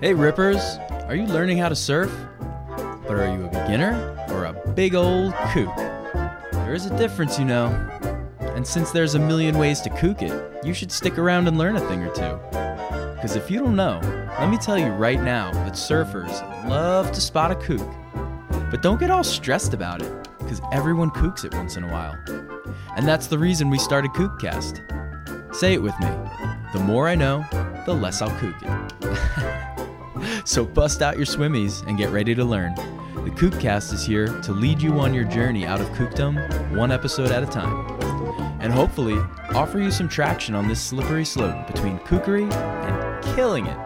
Hey Rippers, are you learning how to surf? But are you a beginner or a big old kook? There is a difference, you know. And since there's a million ways to kook it, you should stick around and learn a thing or two. Because if you don't know, let me tell you right now that surfers love to spot a kook. But don't get all stressed about it, because everyone kooks it once in a while. And that's the reason we started Kookcast. Say it with me. The more I know, the less I'll kook it. So bust out your swimmies and get ready to learn. The Kookcast is here to lead you on your journey out of kookdom, one episode at a time. And hopefully, offer you some traction on this slippery slope between kookery and killing it.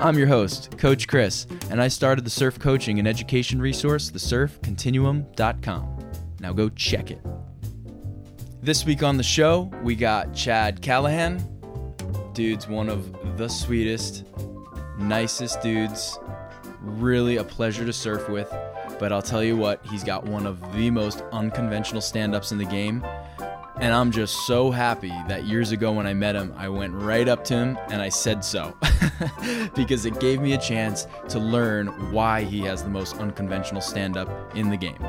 I'm your host, Coach Chris, and I started the surf coaching and education resource, thesurfcontinuum.com. Now go check it. This week on the show, we got Chad Callahan. Dude's one of the sweetest, nicest dudes. Really a pleasure to surf with. But I'll tell you what, he's got one of the most unconventional stand ups in the game. And I'm just so happy that years ago when I met him, I went right up to him and I said so. because it gave me a chance to learn why he has the most unconventional stand up in the game.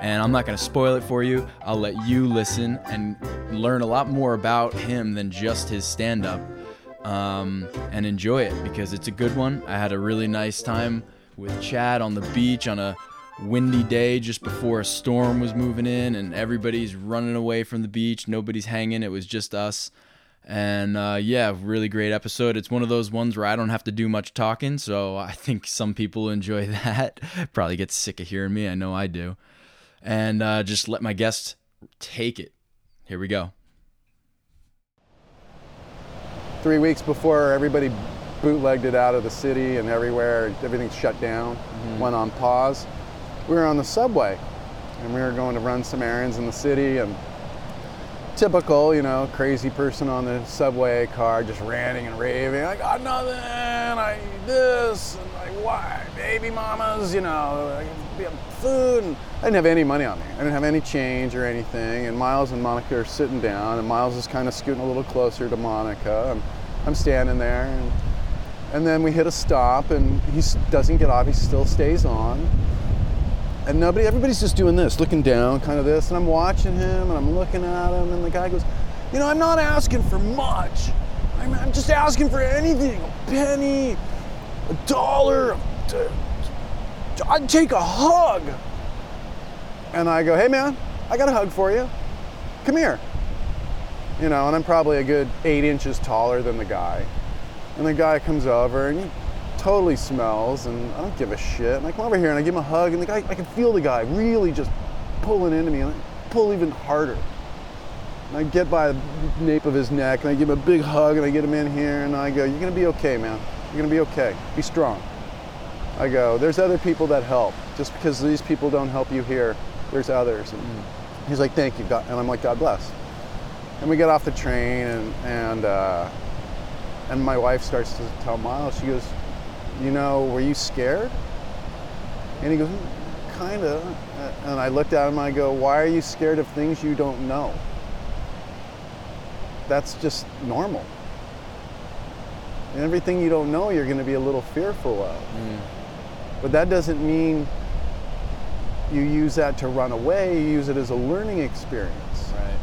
And I'm not going to spoil it for you. I'll let you listen and learn a lot more about him than just his stand up um, and enjoy it because it's a good one. I had a really nice time with Chad on the beach on a windy day just before a storm was moving in and everybody's running away from the beach. Nobody's hanging. It was just us. And uh, yeah, really great episode. It's one of those ones where I don't have to do much talking, so I think some people enjoy that. Probably get sick of hearing me. I know I do. And uh, just let my guest take it. Here we go. Three weeks before everybody bootlegged it out of the city and everywhere, Everything shut down, mm-hmm. went on pause. We were on the subway and we were going to run some errands in the city and typical, you know, crazy person on the subway car just ranting and raving. I got nothing. I need this and like why baby mamas, you know, food. And I didn't have any money on me. I didn't have any change or anything. And Miles and Monica are sitting down, and Miles is kind of scooting a little closer to Monica. And I'm standing there, and and then we hit a stop, and he doesn't get off. He still stays on and nobody everybody's just doing this looking down kind of this and i'm watching him and i'm looking at him and the guy goes you know i'm not asking for much. I'm, I'm just asking for anything a penny a dollar i'd take a hug. And i go hey man i got a hug for you. Come here. You know and i'm probably a good eight inches taller than the guy. And the guy comes over and he totally smells and I don't give a shit. And I come over here and I give him a hug and the guy, I can feel the guy really just pulling into me and I pull even harder. And I get by the nape of his neck and I give him a big hug and I get him in here and I go, you're gonna be okay, man. You're gonna be okay. Be strong. I go, there's other people that help. Just because these people don't help you here, there's others. And he's like, thank you, God. And I'm like, God bless. And we get off the train and, and, uh, and my wife starts to tell Miles, she goes, you know, were you scared? And he goes, hmm, kind of. And I looked at him and I go, why are you scared of things you don't know? That's just normal. And everything you don't know, you're going to be a little fearful of. Mm. But that doesn't mean you use that to run away, you use it as a learning experience. Right,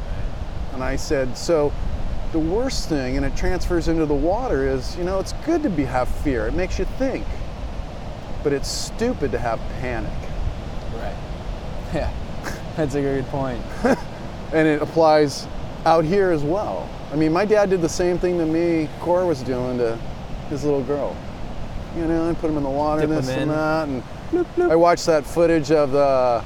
And I said, so the worst thing, and it transfers into the water, is you know, it's good to be have fear. It makes you think. But it's stupid to have panic. right. Yeah. That's a good point. And it applies out here as well. I mean, my dad did the same thing to me Cora was doing to his little girl. You know, I put him in the water, Dip this and that. And I watched that footage of the,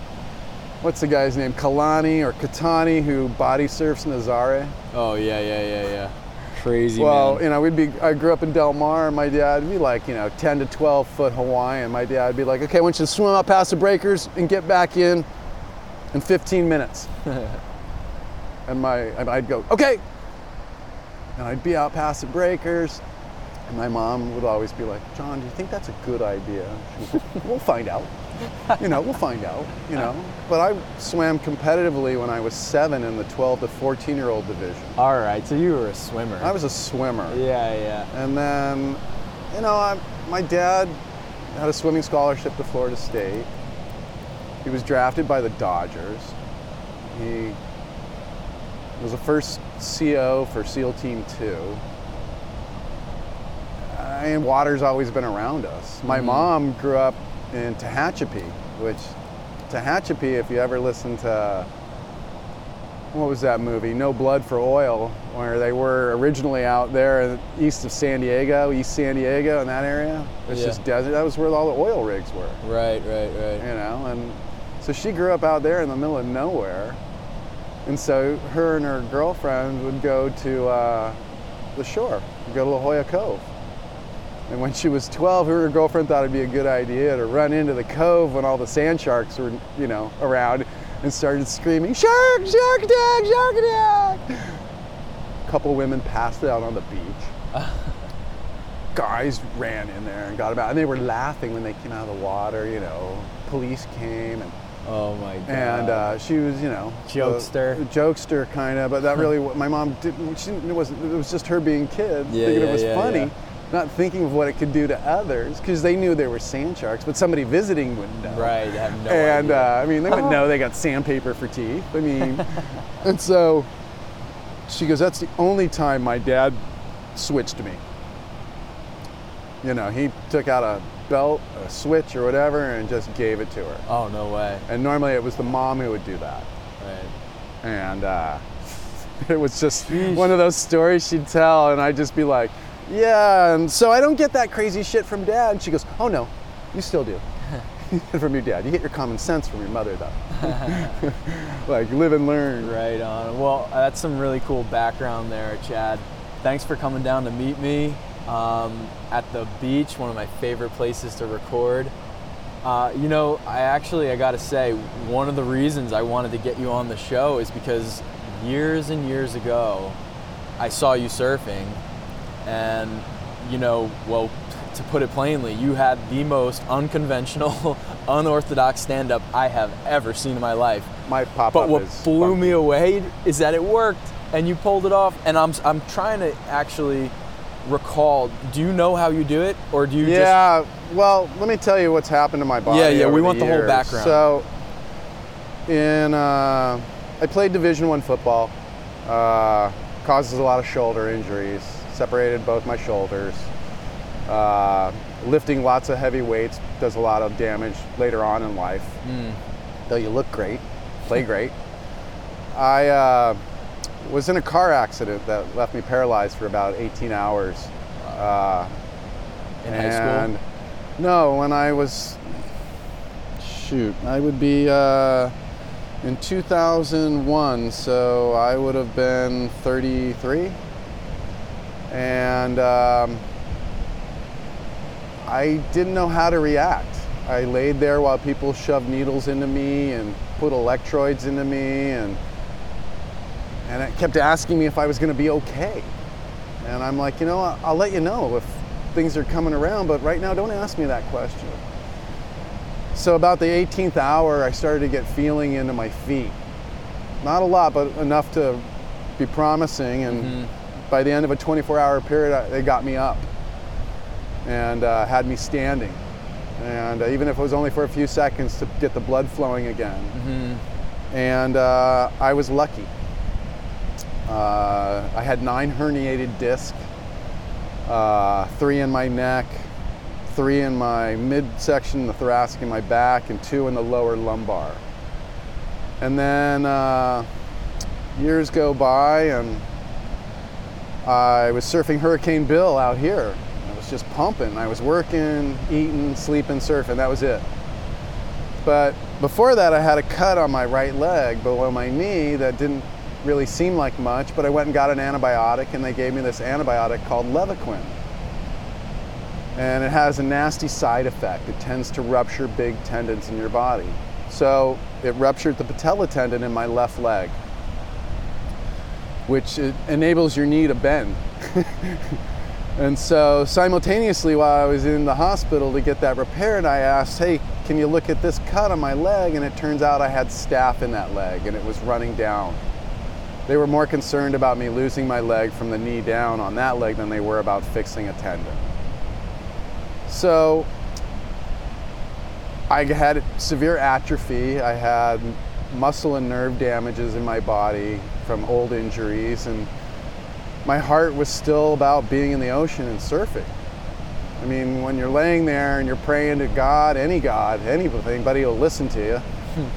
what's the guy's name? Kalani or Katani who body surfs Nazare. Oh yeah, yeah, yeah, yeah. Crazy Well, man. you know, we'd be. I grew up in Del Mar, and my dad would be like, you know, 10 to 12 foot Hawaiian. My dad would be like, okay, I want you to swim out past the breakers and get back in in 15 minutes. and my, I'd go, okay. And I'd be out past the breakers, and my mom would always be like, John, do you think that's a good idea? We'll find out. You know, we'll find out. You know, but I swam competitively when I was seven in the 12 to 14 year old division. All right, so you were a swimmer. I was a swimmer. yeah, yeah. And then you know, I, my dad had a swimming scholarship to Florida State. He was drafted by the Dodgers. He was the first CO for SEAL Team 2. And water's always been around us. My mm-hmm. mom grew up in Tehachapi, which Tehachapi, if you ever listen to what was that movie? No Blood for Oil, where they were originally out there east of San Diego, East San Diego, in that area. It's Yeah. just desert. That was where all the oil rigs were, Right, right, right. you know. And so she grew up out there in the middle of nowhere. And so her and her girlfriend would go to uh, the shore, go to La Jolla Cove. And when she was 12, her girlfriend thought it'd be a good idea to run into the cove when all the sand sharks were, you know, around and started screaming, Shark, shark attack, shark attack. A couple women passed out on the beach. Guys ran in there and got about, and they were laughing when they came out of the water, you know. Police came and Oh my god. and uh, she was, you know, Jokester. a, a jokester kind of. But that really, my mom didn't. She didn't, it wasn't. It was just her being kids, Yeah, thinking yeah, it was yeah, funny. Not thinking of what it could do to others, because they knew there were sand sharks, but somebody visiting wouldn't know. right, I have no and idea. uh, I mean, they wouldn't know they got sandpaper for teeth. I mean, and so she goes, "That's the only time my dad switched me." You know, he took out a belt, a switch, or whatever, and just gave it to her. oh no way. And normally it was the mom who would do that. Right. And uh, it was just one of those stories she'd tell, and I'd just be like, yeah. And so I don't get that crazy shit from dad. And she goes, oh no, you still do. from your dad. You get your common sense from your mother, though. like, live and learn. Right on. Well, that's some really cool background there, Chad. Thanks for coming down to meet me um, at the beach, one of my favorite places to record. Uh, you know, I actually, I gotta say, one of the reasons I wanted to get you on the show is because years and years ago, I saw you surfing, and you know, well, to put it plainly, you had the most unconventional, unorthodox stand up I have ever seen in my life. My pop up. But what blew funky. me away is that it worked and you pulled it off. And I'm, I'm trying to actually recall do you know how you do it? Or do you Yeah, well, let me tell you what's happened to my body. Yeah, yeah, we want the whole background. So, in uh, I played Division One football. Uh, causes a lot of shoulder injuries. Separated both my shoulders. Uh, lifting lots of heavy weights does a lot of damage later on in life. Mm. Though you look great, play great. I uh, was in a car accident that left me paralyzed for about 18 hours. Uh, in high school? no, when I was shoot, I would be uh, in 2001, so I would have been 33, and um, I didn't know how to react. I laid there while people shoved needles into me and put electrodes into me, and and it kept asking me if I was going to be okay. And I'm like, you know, I'll, let you know if things are coming around, but right now, don't ask me that question. So about the 18th hour, I started to get feeling into my feet. Not a lot, but enough to be promising. And by the end of a 24-hour period, they got me up and uh, had me standing. And uh, even if it was only for a few seconds to get the blood flowing again. Mm-hmm. And uh, I was lucky. Uh, I had nine herniated discs, uh, three in my neck, three in my midsection, the thoracic in my back, and two in the lower lumbar. And then uh, years go by, and I was surfing Hurricane Bill out here. I was just pumping. I was working, eating, sleeping, surfing. That was it. But before that, I had a cut on my right leg below my knee that didn't really seem like much, but I went and got an antibiotic, and they gave me this antibiotic called Levaquin. And it has a nasty side effect. It tends to rupture big tendons in your body. So it ruptured the patella tendon in my left leg, which enables your knee to bend. And so simultaneously while I was in the hospital to get that repaired, I asked, hey, can you look at this cut on my leg? And it turns out I had staph in that leg and it was running down. They were more concerned about me losing my leg from the knee down on that leg than they were about fixing a tendon. So I had severe atrophy. I had muscle and nerve damages in my body from old injuries, and my heart was still about being in the ocean and surfing. I mean, when you're laying there and you're praying to God, any God, anybody will listen to you. Hmm.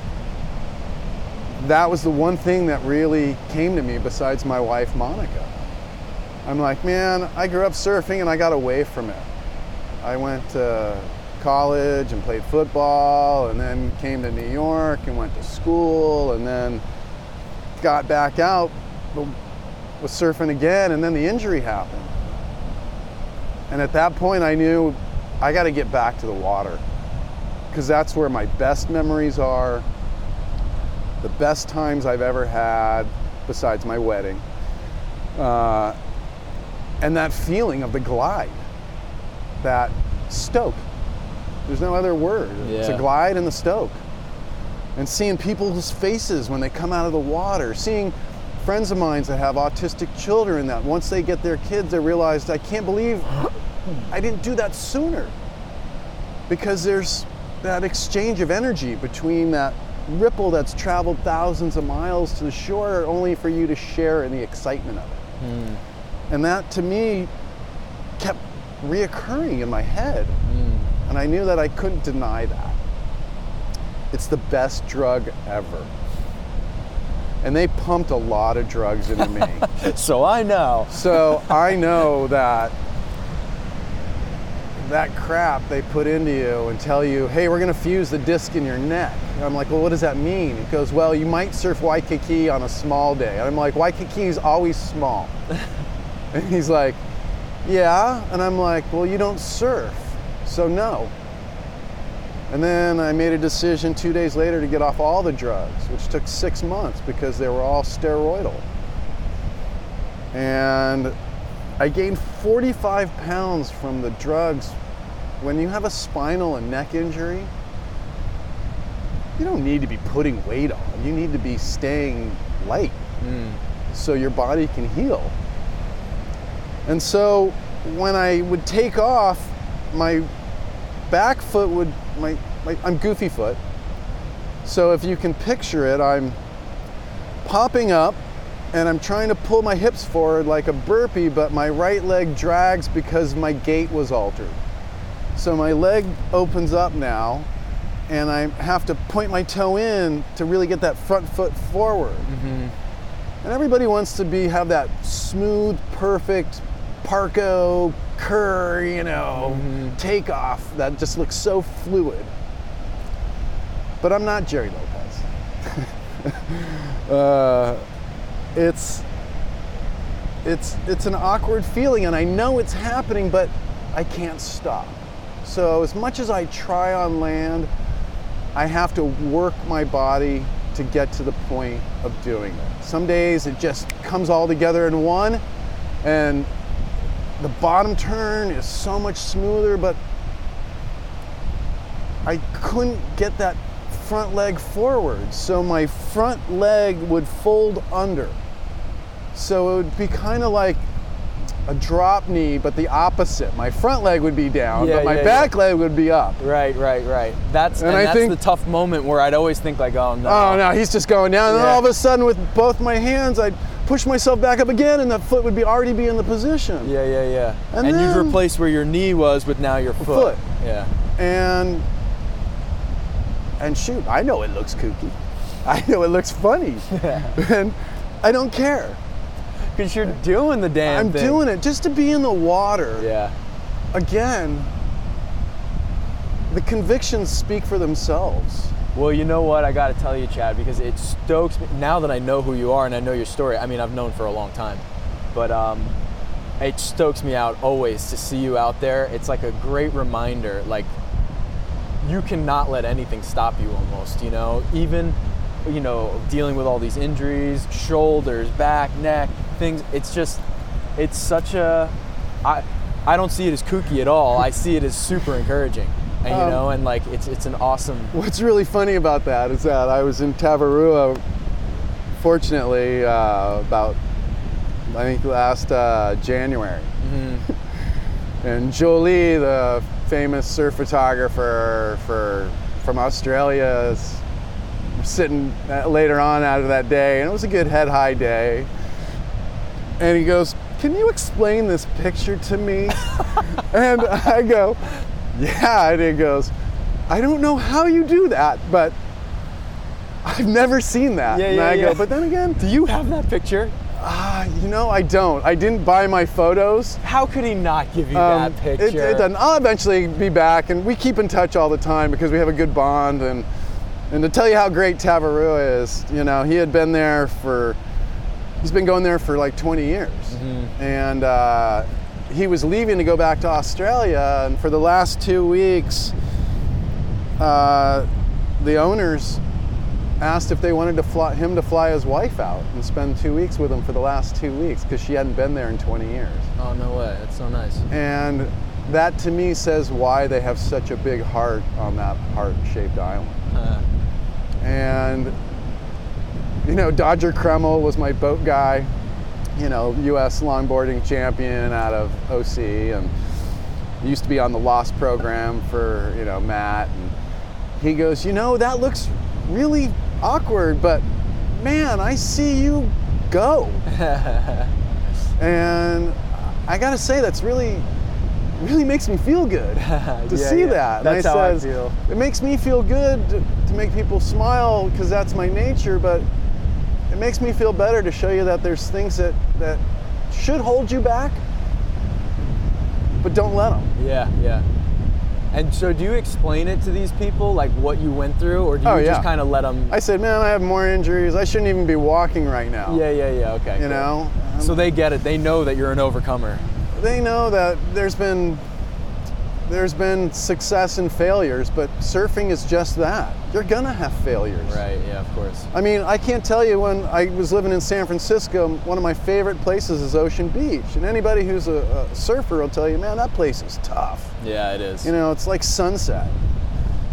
that was the one thing that really came to me besides my wife, Monica. I'm like, man, I grew up surfing and I got away from it. I went to college and played football and then came to New York and went to school and then got back out, was surfing again, and then the injury happened. And at that point, I knew I got to get back to the water because that's where my best memories are, the best times I've ever had, besides my wedding. Uh, and that feeling of the glide, that stoke. There's no other word. Yeah. It's a glide and the stoke. And seeing people's faces when they come out of the water, seeing friends of mine that have autistic children that once they get their kids, they realize, I can't believe I didn't do that sooner. Because there's that exchange of energy between that ripple that's traveled thousands of miles to the shore only for you to share in the excitement of it. Mm. And that to me kept reoccurring in my head. Mm. And I knew that I couldn't deny that. It's the best drug ever and they pumped a lot of drugs into me. so I know. So I know that that crap they put into you and tell you, hey, we're going to fuse the disc in your neck. And I'm like, well, what does that mean? It goes, well, you might surf Waikiki on a small day. And I'm like, Waikiki is always small. and he's like, yeah. And I'm like, well, you don't surf. So no. And then I made a decision two days later to get off all the drugs, which took six months because they were all steroidal. And I gained 45 pounds from the drugs. When you have a spinal and neck injury, you don't need to be putting weight on. You need to be staying light mm. so your body can heal. And so when I would take off, my back foot would my, my I'm goofy foot. So if you can picture it, I'm popping up and I'm trying to pull my hips forward like a burpee, but my right leg drags because my gait was altered. So my leg opens up now, and I have to point my toe in to really get that front foot forward. Mm-hmm. And everybody wants to be have that smooth, perfect Parko Kerr, you know, mm-hmm. takeoff that just looks so fluid. But I'm not Gerry Lopez. uh, it's it's it's an awkward feeling, and I know it's happening, but I can't stop. So as much as I try on land, I have to work my body to get to the point of doing it. Some days it just comes all together in one, and the bottom turn is so much smoother, but I couldn't get that front leg forward. So my front leg would fold under. So it would be kind of like a drop knee, but the opposite. My front leg would be down, yeah, but my yeah, back yeah. leg would be up. Right, right, right. That's and, and I that's think, the tough moment where I'd always think like, oh no. Oh no, he's just going down. And then all of a sudden, with both my hands, I'd push myself back up again, and that foot would be already be in the position. Yeah, yeah, yeah. And, and then, you'd replace where your knee was with now your foot. foot. Yeah. And and shoot, I know it looks kooky. I know it looks funny. Yeah. and I don't care. Because you're doing the damn I'm thing. doing it just to be in the water. Yeah. Again, the convictions speak for themselves. Well, you know what? I got to tell you, Chad, because it stokes me. Now that I know who you are and I know your story, I mean, I've known for a long time, but um, it stokes me out always to see you out there. It's like a great reminder. Like, you cannot let anything stop you almost, you know? Even, you know, dealing with all these injuries, shoulders, back, neck, things. It's just, it's such a. I, I don't see it as kooky at all. I see it as super encouraging and, you um, know, and like it's it's an awesome. What's really funny about that is that I was in Tavarua, fortunately, uh, about I think last uh, January, mm-hmm. and Jolie, the famous surf photographer for from Australia, is sitting uh, later on out of that day, and it was a good head high day. And he goes, "Can you explain this picture to me?" and I go, "Yeah." And he goes, "I don't know how you do that, but." I've never seen that. Yeah, and yeah, I yeah. go, but then again, Do you have that picture? ah, you know, I don't. I didn't buy my photos. How could he not give you Um, that picture? It, it doesn't. I'll eventually be back, and we keep in touch all the time because we have a good bond. And and to tell you how great Tavarua is, you know, he had been there for. He's been going there for like 20 years, Mm-hmm. and uh, he was leaving to go back to Australia. And for the last two weeks, uh, the owners asked if they wanted to fly, him to fly his wife out and spend two weeks with him for the last two weeks because she hadn't been there in 20 years. oh no way! That's so nice. And that to me says why they have such a big heart on that heart shaped island. Uh, And, you know, Dodger Kreml was my boat guy, you know, US longboarding champion out of OC, and used to be on the Lost program for, you know, Matt. And he goes, You know, that looks really awkward, but man, I see you go. and I gotta say, that's really, really makes me feel good to Yeah, see yeah. that. And That's I how I says, feel. It makes me feel good to, to make people smile because that's my nature, but it makes me feel better to show you that there's things that, that should hold you back, but don't let them. yeah, yeah. And so, do you explain it to these people, like what you went through, or do oh, you Oh, yeah. just kind of let them? I said, man, I have more injuries. I shouldn't even be walking right now. yeah, yeah, yeah. Okay. You cool. know? So they get it. They know that you're an overcomer. they know that there's been there's been success and failures, but surfing is just that. You're gonna have failures. Right. Yeah. Of course. I mean, I can't tell you when I was living in San Francisco, one of my favorite places is Ocean Beach. And anybody who's a, a surfer will tell you, man, that place is tough. Yeah, it is. You know, it's like sunset.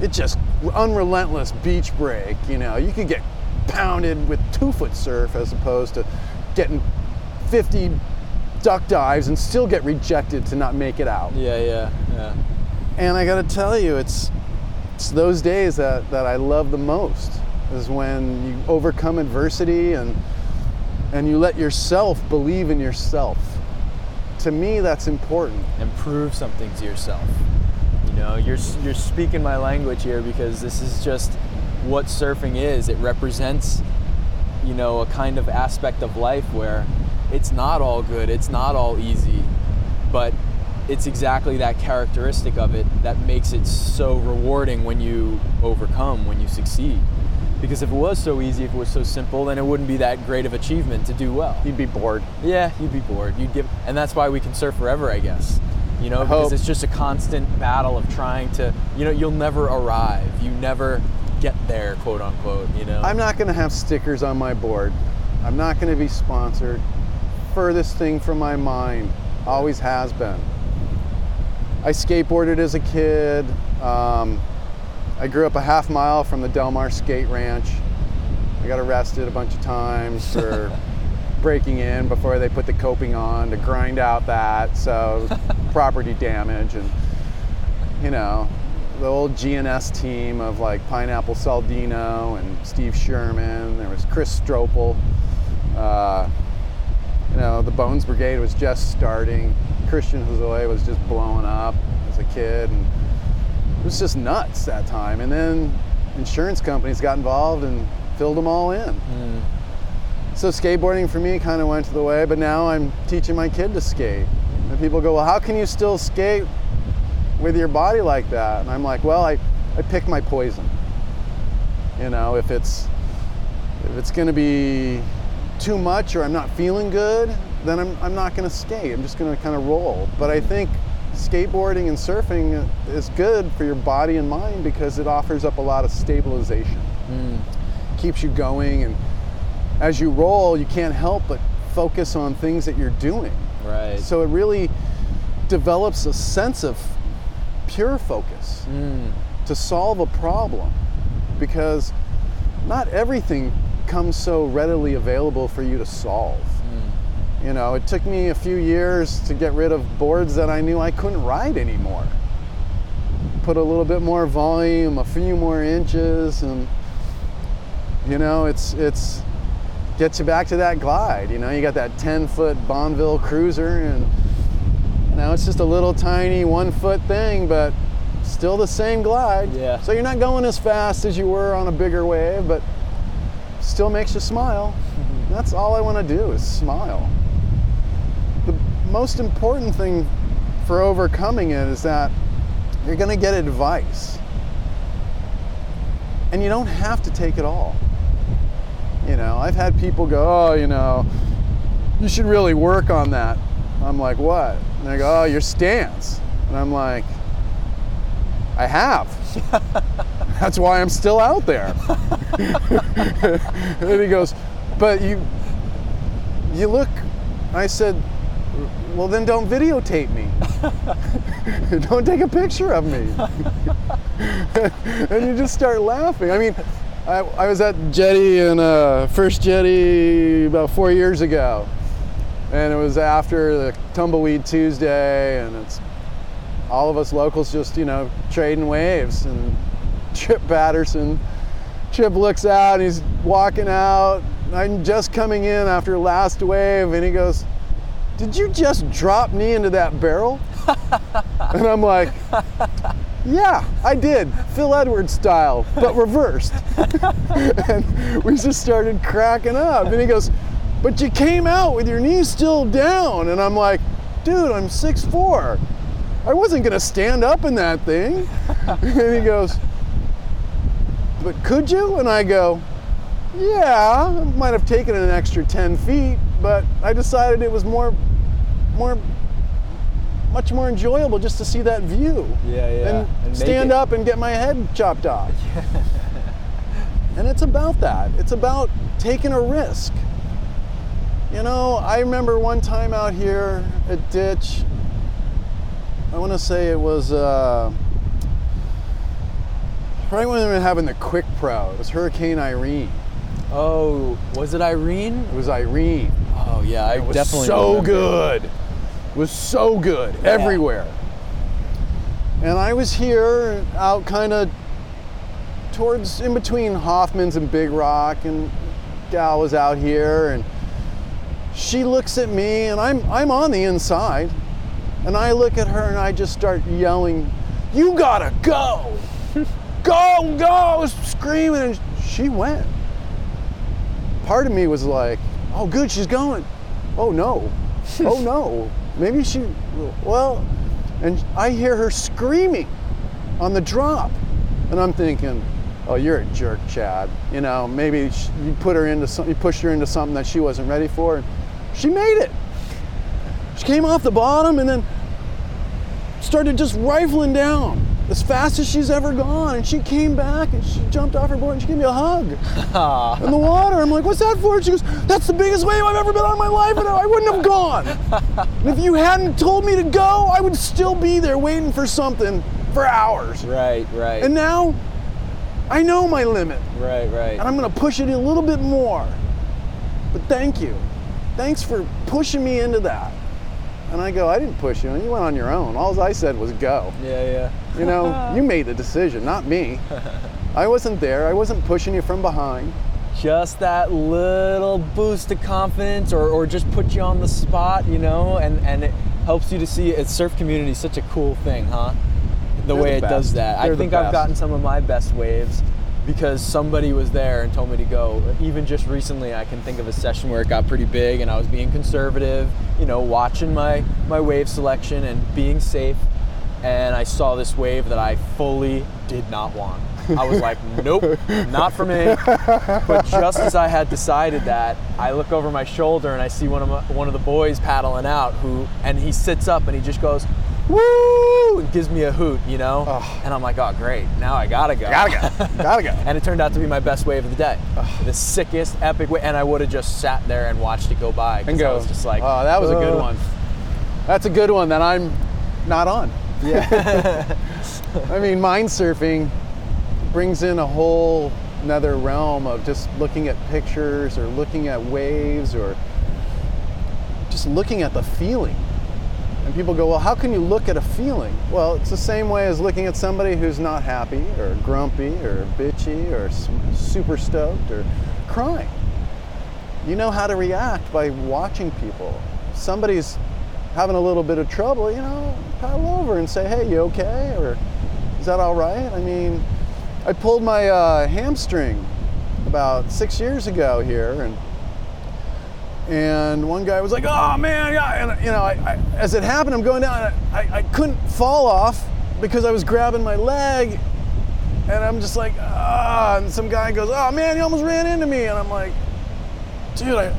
It just unrelentless beach break. You know, you could get pounded with two foot surf as opposed to getting 50 duck dives and still get rejected to not make it out. Yeah, yeah, yeah. And I got to tell you, it's it's those days that, that I love the most is when you overcome adversity and and you let yourself believe in yourself. To me, that's important. and prove something to yourself. You know, you're you're speaking my language here because this is just what surfing is. It represents, you know, a kind of aspect of life where it's not all good, it's not all easy, but it's exactly that characteristic of it that makes it so rewarding when you overcome, when you succeed. Because if it was so easy, if it was so simple, then it wouldn't be that great of achievement to do well. You'd be bored. Yeah, you'd be bored. You'd give, and that's why we can surf forever, I guess. You know, I because hope. it's just a constant battle of trying to, you know, you'll never arrive. You never get there, quote unquote. You know. I'm not going to have stickers on my board. I'm not going to be sponsored. Furthest thing from my mind, always has been. I skateboarded as a kid. Um, I grew up a half mile from the Del Mar Skate Ranch. I got arrested a bunch of times for breaking in before they put the coping on to grind out that. So property damage and you know, the old GNS team of like Pineapple Saldino and Steve Sherman. There was Chris Strople. Uh, you know, the Bones Brigade was just starting. Christian Hosoi was just blowing up as a kid, and it was just nuts that time. And then insurance companies got involved and filled them all in. Mm. So skateboarding for me kind of went to the way, but now I'm teaching my kid to skate. And people go, well, how can you still skate with your body like that? And I'm like, well, I, I pick my poison. You know, if it's if it's gonna be too much or I'm not feeling good, then I'm, I'm not gonna skate. I'm just gonna kind of roll. But I think skateboarding and surfing is good for your body and mind because it offers up a lot of stabilization. Mm. Keeps you going and as you roll, you can't help but focus on things that you're doing. Right. So it really develops a sense of pure focus Mm. to solve a problem because not everything comes so readily available for you to solve. Hmm. You know, it took me a few years to get rid of boards that I knew I couldn't ride anymore. Put a little bit more volume, a few more inches, and you know, it's it's gets you back to that glide. You know, you got that 10 foot Bonville cruiser, and now it's just a little tiny one foot thing, but still the same glide. Yeah. So you're not going as fast as you were on a bigger wave, but still makes you smile. Mm-hmm. That's all I want to do is smile. The most important thing for overcoming it is that you're going to get advice. And you don't have to take it all. You know, I've had people go, oh, you know, you should really work on that. I'm like, what? And they go, oh, your stance. And I'm like, I have. That's why I'm still out there. and he goes, but you, you look. I said, well then don't videotape me. don't take a picture of me. and you just start laughing. I mean, I, I was at Jetty in uh, First Jetty about four years ago, and it was after the Tumbleweed Tuesday, and it's all of us locals just you know trading waves, and Chip Patterson. Chip looks out and he's walking out. I'm just coming in after last wave, and he goes, "Did you just drop me into that barrel?" and I'm like, yeah, I did. Phil Edwards style, but reversed. and we just started cracking up. And he goes, But you came out with your knees still down. And I'm like, Dude, I'm 6'4. I wasn't going to stand up in that thing. and he goes, But could you? And I go, Yeah, I might have taken an extra 10 feet, but I decided it was more, more much more enjoyable just to see that view. Yeah, yeah. And, And stand it- up and get my head chopped off. and it's about that. It's about taking a risk. You know, I remember one time out here at Ditch, I want to say it was uh, right when we were having the Quick Pro. It was Hurricane Irene. Oh, was it Irene? It was Irene. Oh yeah, I It was definitely so good. It was so good everywhere. And I was here out kind of towards in between Hoffman's and Big Rock, and gal was out here, and she looks at me, and I'm I'm on the inside, and I look at her, and I just start yelling, "You gotta go, go, go!" Screaming, and she went. Part of me was like, "Oh, good, she's going." Oh no, oh no, maybe she. Well, and I hear her screaming on the drop, and I'm thinking, "Oh, you're a jerk, Chad. You know, maybe you put her into some, you pushed her into something that she wasn't ready for, and she made it. She came off the bottom and then started just rifling down as fast as she's ever gone, and she came back and she jumped off her board and she gave me a hug in the water. I'm like, what's that for? She goes, that's the biggest wave I've ever been on in my life, and I wouldn't have gone. And if you hadn't told me to go, I would still be there waiting for something for hours. Right, right, And now I know my limit, right, right. and I'm gonna push it a little bit more. But thank you. Thanks for pushing me into that. And I go, I didn't push you, and you went on your own. All I said was go. Yeah, yeah. You know, you made the decision, not me. I wasn't there. I wasn't pushing you from behind. Just that little boost of confidence, or, or just put you on the spot, you know, and and it helps you to see it. Surf community is such a cool thing, huh? The They're way the it does that. I They're the think I've gotten some of my best waves because somebody was there and told me to go. Even just recently, I can think of a session where it got pretty big and I was being conservative, you know, watching my my wave selection and being safe. And I saw this wave that I fully did not want. I was like, nope, not for me. But just as I had decided that, I look over my shoulder and I see one of my, one of the boys paddling out who and he sits up and he just goes, "Woo!" and gives me a hoot, you know? Oh. And I'm like, "Oh, great. Now I got to go." Gotta go. Gotta go. and it turned out to be my best wave of the day. The sickest epic wave and I would have just sat there and watched it go by And I was just like, oh, that was a good one. That's a good one that I'm not on. Yeah. I mean, mind surfing brings in a whole another realm of just looking at pictures or looking at waves or just looking at the feeling. And people go, well, how can you look at a feeling? Well, it's the same way as looking at somebody who's not happy or grumpy or bitchy or super stoked or crying. You know how to react by watching people. If somebody's having a little bit of trouble, you know, paddle over and say, hey, you okay? Or is that all right? I mean, I pulled my uh, hamstring about six years ago here, and and one guy was like, "Oh man, yeah," and you know, I, I, as it happened, I'm going down, I, I couldn't fall off because I was grabbing my leg, and I'm just like, ah, and some guy goes, "Oh man, you almost ran into me," and I'm like, "Dude, I,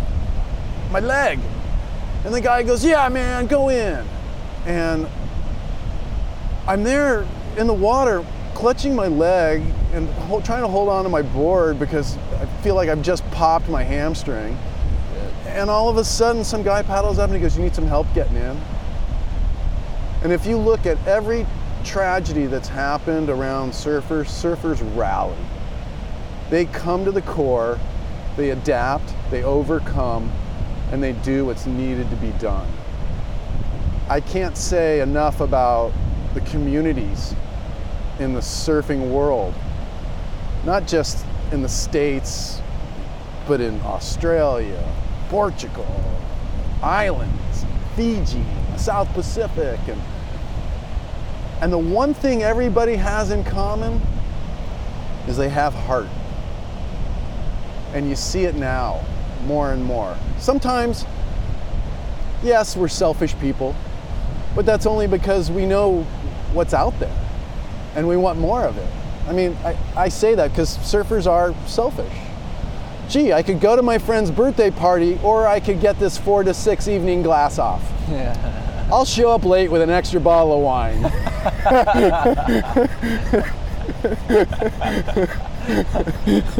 my leg," and the guy goes, "Yeah, man, go in," and I'm there in the water, clutching my leg and hold, trying to hold on to my board because I feel like I've just popped my hamstring. And all of a sudden, some guy paddles up and he goes, You need some help getting in? And if you look at every tragedy that's happened around surfers, surfers rally. They come to the core, they adapt, they overcome, and they do what's needed to be done. I can't say enough about the communities in the surfing world, not just in the States, but in Australia, Portugal, islands, Fiji, South Pacific, and and the one thing everybody has in common is they have heart. And you see it now more and more. Sometimes, yes, we're selfish people, but that's only because we know what's out there and we want more of it. I mean, I, I say that because surfers are selfish. Gee, I could go to my friend's birthday party or I could get this four to six evening glass off. Yeah. I'll show up late with an extra bottle of wine.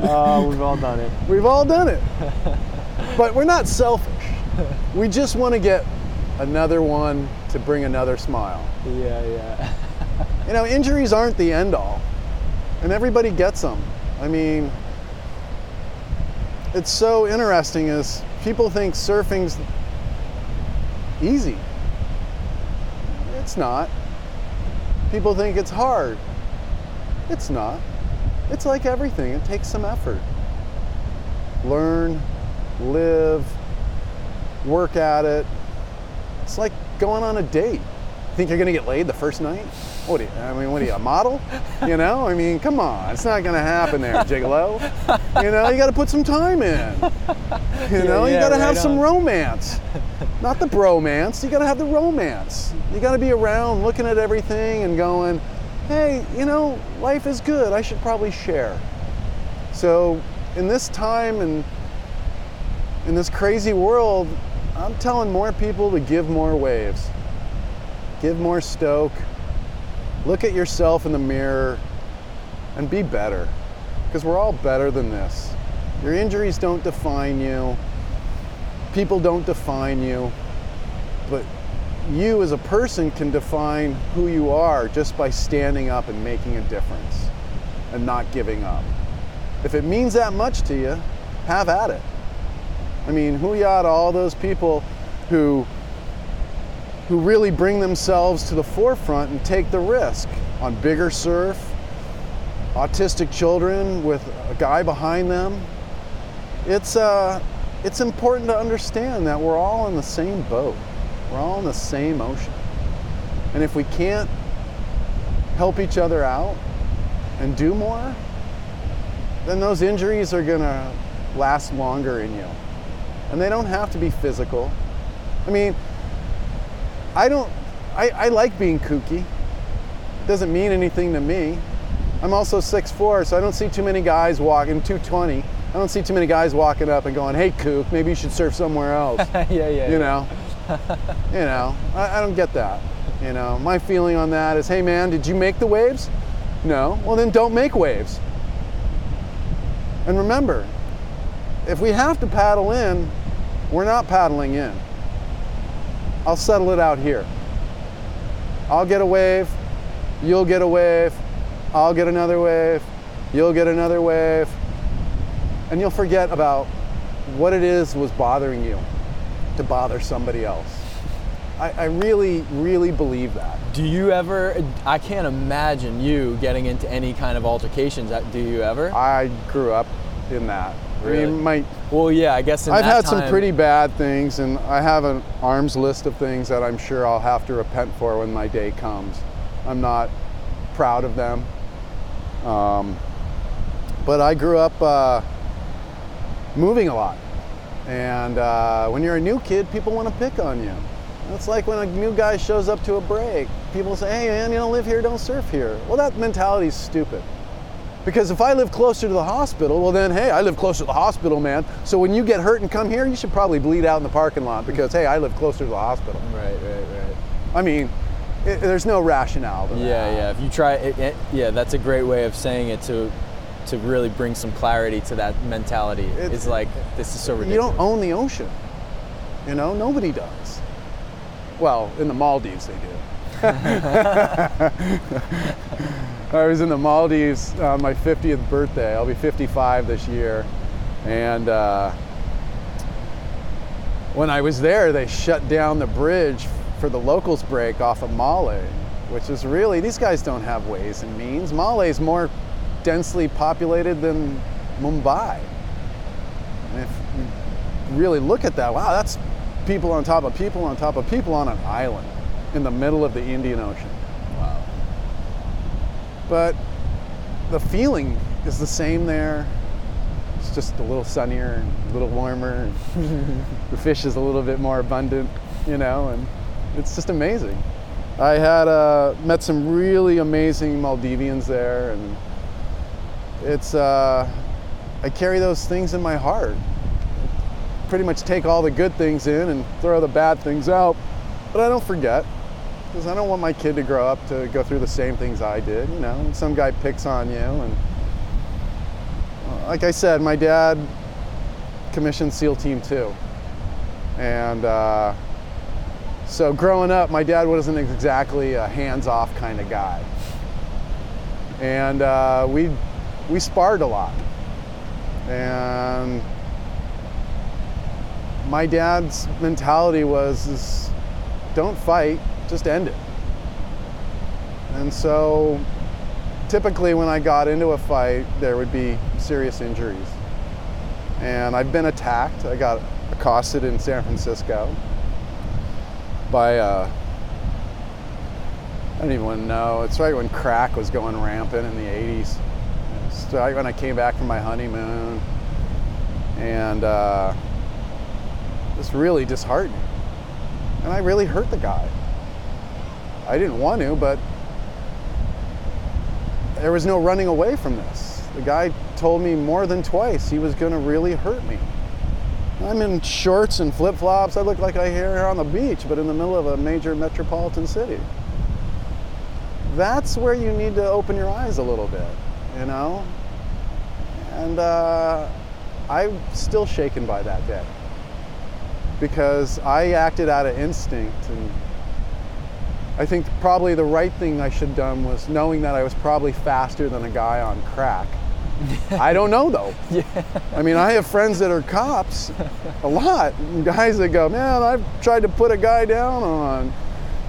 Oh, we've all done it. We've all done it. But we're not selfish. We just want to get another one to bring another smile. Yeah, yeah. You know, injuries aren't the end all, and everybody gets them. I mean, it's so interesting is people think surfing's easy. It's not. People think it's hard. It's not. It's like everything, it takes some effort. Learn, live, work at it. It's like going on a date. Think you're gonna get laid the first night? What do you, I mean, what are you, a model? You know? I mean, come on, it's not gonna happen there, Gigolo. You know, you gotta put some time in. You know, you yeah, gotta have right some romance. Not the bromance, you gotta have the romance. You gotta be around looking at everything and going, hey, you know, life is good, I should probably share. So, in this time and in this crazy world, I'm telling more people to give more waves, give more stoke, look at yourself in the mirror, and be better. Because we're all better than this. Your injuries don't define you, people don't define you, but you as a person can define who you are just by standing up and making a difference and not giving up. If it means that much to you, have at it. I mean, huya to all those people who who really bring themselves to the forefront and take the risk on bigger surf, autistic children with a guy behind them. It's uh, it's important to understand that we're all in the same boat. We're all in the same ocean. And if we can't help each other out and do more, then those injuries are to last longer in you. And they don't have to be physical. I mean, I don't, I, I like being kooky. It doesn't mean anything to me. I'm also 6'4, so I don't see too many guys walking, 220. I don't see too many guys walking up and going, hey, kook, maybe you should surf somewhere else. yeah, yeah. you know, you know, I, I don't get that. You know, my feeling on that is, hey man, did you make the waves? No. Well, then don't make waves. And remember, if we have to paddle in, we're not paddling in. I'll settle it out here. I'll get a wave, you'll get a wave, I'll get another wave, you'll get another wave, and you'll forget about what it is was bothering you. to bother somebody else. I, I really, really believe that. Do you ever? I can't imagine you getting into any kind of altercations. Uh, Do you ever? I grew up in that. I Really? mean, my, well, yeah, I guess. In I've had some pretty bad things, and I have an arms list of things that I'm sure I'll have to repent for when my day comes. I'm not proud of them. Um, but I grew up uh, moving a lot. And uh, when you're a new kid, people want to pick on you. It's like when a new guy shows up to a break, people say, hey man, you don't live here, don't surf here. Well, that mentality is stupid. Because if I live closer to the hospital, well then, hey, I live closer to the hospital, man. So when you get hurt and come here, you should probably bleed out in the parking lot because, hey, I live closer to the hospital. Right, right, right. I mean, it, there's no rationale to that. Yeah, yeah. If you try, it, it, yeah, that's a great way of saying it to to really bring some clarity to that mentality. It's- It's like this is so ridiculous. You don't own the ocean. You know, nobody does. Well, in the Maldives they do. I was in the Maldives on my 50th birthday. I'll be 55 this year. And uh, when I was there, they shut down the bridge for the locals break off of Male, which is really, these guys don't have ways and means. Male is more densely populated than Mumbai. And if you really look at that, wow, that's people on top of people on top of people on an island in the middle of the Indian Ocean. But the feeling is the same there. It's just a little sunnier and a little warmer. the fish is a little bit more abundant, you know, and it's just amazing. I had uh, met some really amazing Maldivians there, and it's uh, I carry those things in my heart. Pretty much take all the good things in and throw the bad things out, but I don't forget because I don't want my kid to grow up to go through the same things I did. You know, some guy picks on you, and like I said, my dad commissioned SEAL Team Two, and uh, so growing up, my dad wasn't exactly a hands-off kind of guy, and uh, we we sparred a lot, and my dad's mentality was is don't fight, just end it. And so typically when I got into a fight, there would be serious injuries. And I've been attacked. I got accosted in San Francisco by uh, I don't even know. It's right when crack was going rampant in the 80s. It's right when I came back from my honeymoon. And uh, it's really disheartening. And I really hurt the guy. I didn't want to, but there was no running away from this. The guy told me more than twice he was going to really hurt me. I'm in shorts and flip flops. I look like I here on the beach, but in the middle of a major metropolitan city. That's where you need to open your eyes a little bit, you know? And uh, I'm still shaken by that day because I acted out of instinct and I think probably the right thing I should have done was knowing that I was probably faster than a guy on crack. I don't know though. Yeah. I mean, I have friends that are cops, a lot, guys that go, man, I've tried to put a guy down on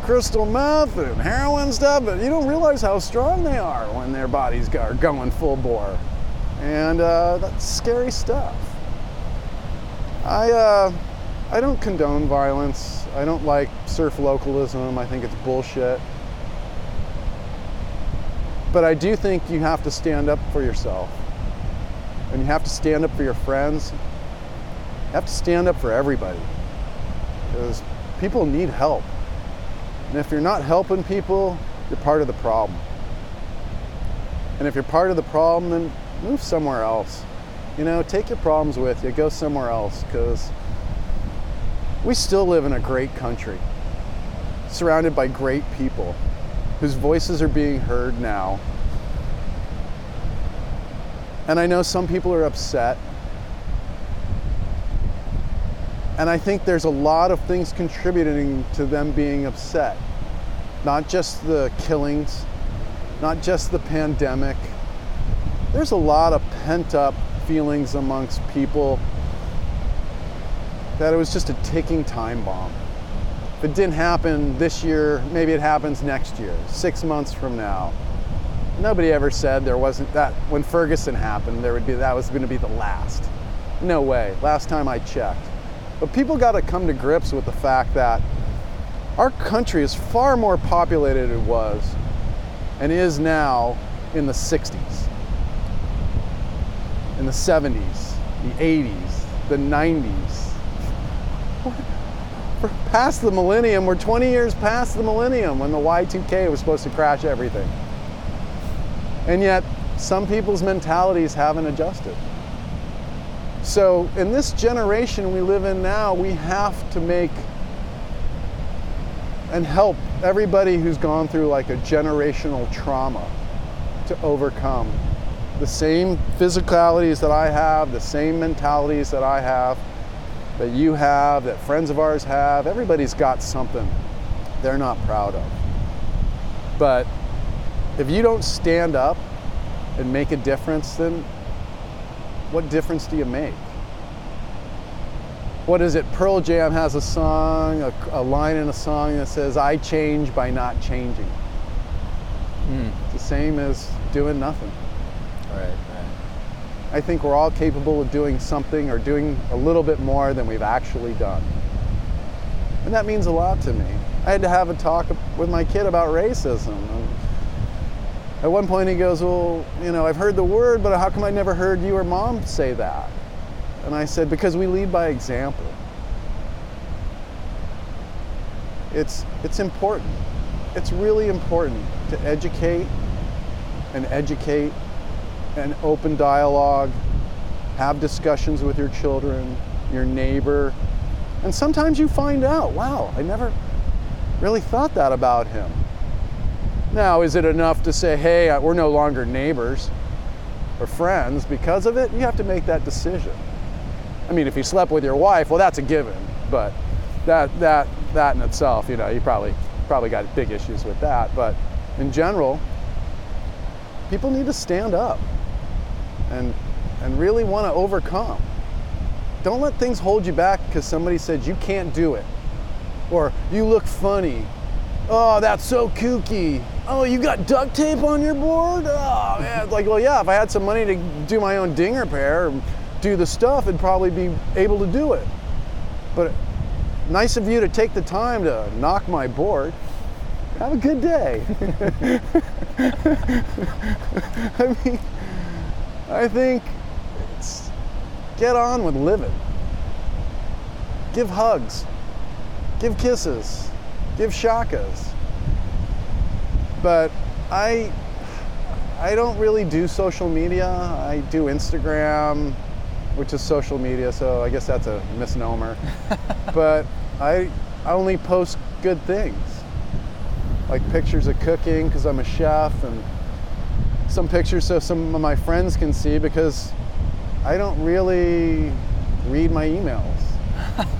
crystal meth and heroin stuff, but you don't realize how strong they are when their bodies are going full bore, and uh, that's scary stuff. I uh, I don't condone violence. I don't like surf localism. I think it's bullshit. But I do think you have to stand up for yourself. And you have to stand up for your friends. You have to stand up for everybody. Because people need help. And if you're not helping people, you're part of the problem. And if you're part of the problem, then move somewhere else. You know, take your problems with you, go somewhere else. Because we still live in a great country, surrounded by great people whose voices are being heard now. And I know some people are upset. And I think there's a lot of things contributing to them being upset. Not just the killings, not just the pandemic. There's a lot of pent up feelings amongst people that it was just a ticking time bomb. If it didn't happen this year, maybe it happens next year, six months from now. Nobody ever said there wasn't that when Ferguson happened, there would be that was going to be the last. No way. Last time I checked. But people got to come to grips with the fact that our country is far more populated than it was and is now in the 60s, in the 70s, the 80s, the 90s. Past the millennium, we're 20 years past the millennium when the Y2K was supposed to crash everything. And yet, some people's mentalities haven't adjusted. So, in this generation we live in now, we have to make and help everybody who's gone through like a generational trauma to overcome the same physicalities that I have, the same mentalities that I have, that you have, that friends of ours have. Everybody's got something they're not proud of. But if you don't stand up and make a difference, then what difference do you make? What is it? Pearl Jam has a song, a, a line in a song that says, I change by not changing. Mm. It's the same as doing nothing. Right, right. I think we're all capable of doing something or doing a little bit more than we've actually done. And that means a lot to me. I had to have a talk with my kid about racism. And at one point he goes, Well, you know, I've heard the word, but how come I never heard you or mom say that? And I said, Because we lead by example. It's, it's important. It's really important to educate and educate and open dialogue, have discussions with your children, your neighbor. And sometimes you find out, wow, I never really thought that about him. Now, is it enough to say, hey, we're no longer neighbors or friends because of it? You have to make that decision. I mean, if you slept with your wife, well, that's a given. But that that that in itself, you know, you probably probably got big issues with that. But in general, people need to stand up and and really want to overcome. Don't let things hold you back because somebody said you can't do it, or you look funny. Oh, that's so kooky. Oh, you got duct tape on your board? Oh, man. Like, well, yeah, if I had some money to do my own ding repair, and do the stuff, I'd probably be able to do it. But nice of you to take the time to knock my board. Have a good day. I mean, I think it's get on with living. Give hugs, give kisses, give shakas. But I I don't really do social media. I do Instagram, which is social media, so I guess that's a misnomer. but I, I only post good things, like pictures of cooking because I'm a chef, and some pictures so some of my friends can see because I don't really read my emails.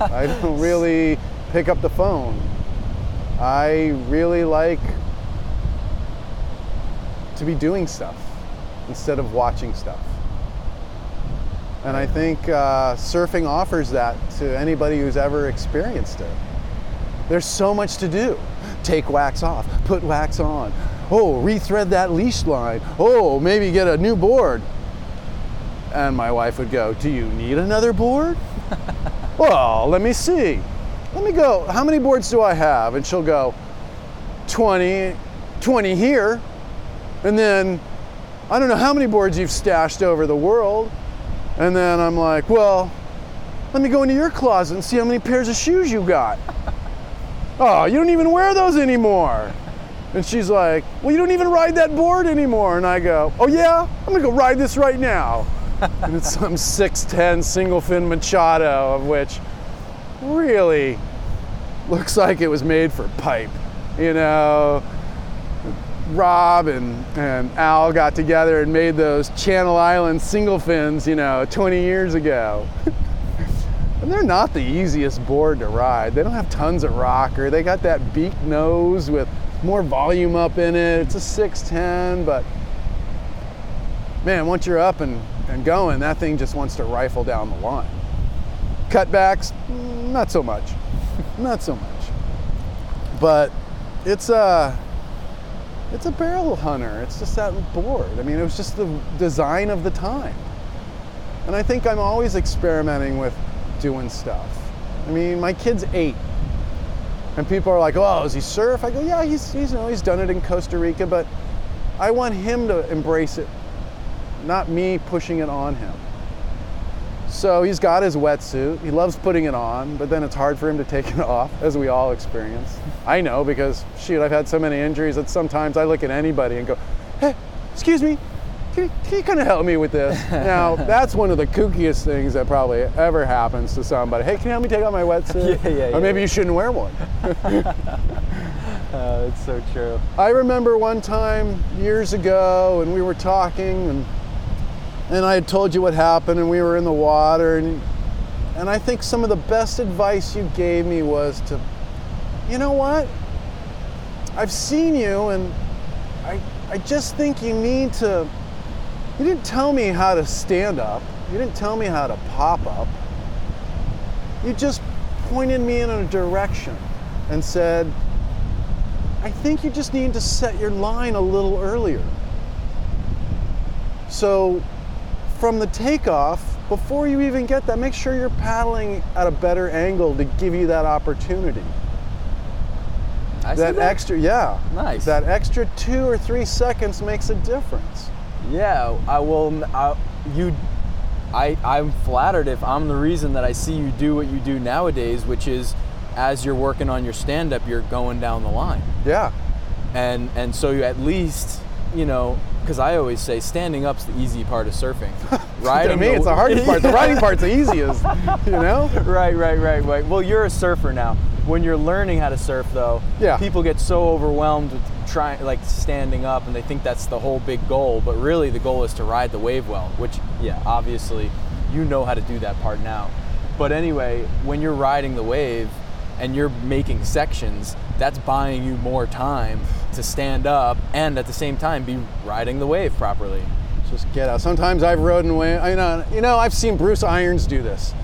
I don't really pick up the phone. I really like to be doing stuff instead of watching stuff. And I think uh, surfing offers that to anybody who's ever experienced it. There's so much to do. Take wax off, put wax on. Oh, rethread that leash line. Oh, maybe get a new board. And my wife would go, Do you need another board? well, let me see. Let me go. How many boards do I have? And she'll go, 20, 20 here. And then I don't know how many boards you've stashed over the world. And then I'm like, well, let me go into your closet and see how many pairs of shoes you got. oh, you don't even wear those anymore. And she's like, well, you don't even ride that board anymore. And I go, oh yeah, I'm gonna go ride this right now. and it's some 6'10 single fin Machado, of which really looks like it was made for pipe. You know, Rob and, and Al got together and made those Channel Island single fins, you know, 20 years ago. and they're not the easiest board to ride. They don't have tons of rocker. They got that beak nose with more volume up in it. It's a 610, but man, once you're up and, and going, that thing just wants to rifle down the line. cutbacks, not so much. not so much. But it's a it's a barrel hunter. It's just that board. I mean, it was just the design of the time. And I think I'm always experimenting with doing stuff. I mean, my kid's eight. And people are like, oh, does he surf? I go, yeah, he's, he's, you know, he's done it in Costa Rica, but I want him to embrace it, not me pushing it on him. So he's got his wetsuit. He loves putting it on, but then it's hard for him to take it off, as we all experience. I know because, shoot, I've had so many injuries that sometimes I look at anybody and go, hey, excuse me, can, can you kind of help me with this? now, that's one of the kookiest things that probably ever happens to somebody. Hey, can you help me take off my wetsuit? Yeah, yeah, or maybe yeah. you shouldn't wear one. Uh, it's so true. I remember one time years ago, and we were talking, and and I had told you what happened, and we were in the water, and and I think some of the best advice you gave me was to, you know what? I've seen you, and I I just think you need to. You didn't tell me how to stand up. You didn't tell me how to pop up. You just pointed me in a direction and said, I think you just need to set your line a little earlier. So, from the takeoff, before you even get that, make sure you're paddling at a better angle to give you that opportunity. I that that? extra, yeah. Nice. That extra two or three seconds makes a difference. Yeah, I will. I, you, I, I'm flattered if I'm the reason that I see you do what you do nowadays, which is, as you're working on your stand-up, you're going down the line, Yeah. and and so you at least, you know, because I always say standing up's the easy part of surfing. to me, the- it's the hardest part. The riding part's the easiest, you know? right, right, right, right. Well, you're a surfer now. When you're learning how to surf, though, Yeah. people get so overwhelmed with trying, like standing up, and they think that's the whole big goal. But really, the goal is to ride the wave well. Which, yeah, obviously, you know how to do that part now. But anyway, when you're riding the wave and you're making sections, that's buying you more time to stand up and at the same time be riding the wave properly. Just get out. Sometimes I've rode and went. I know, you know, I've seen Bruce Irons do this.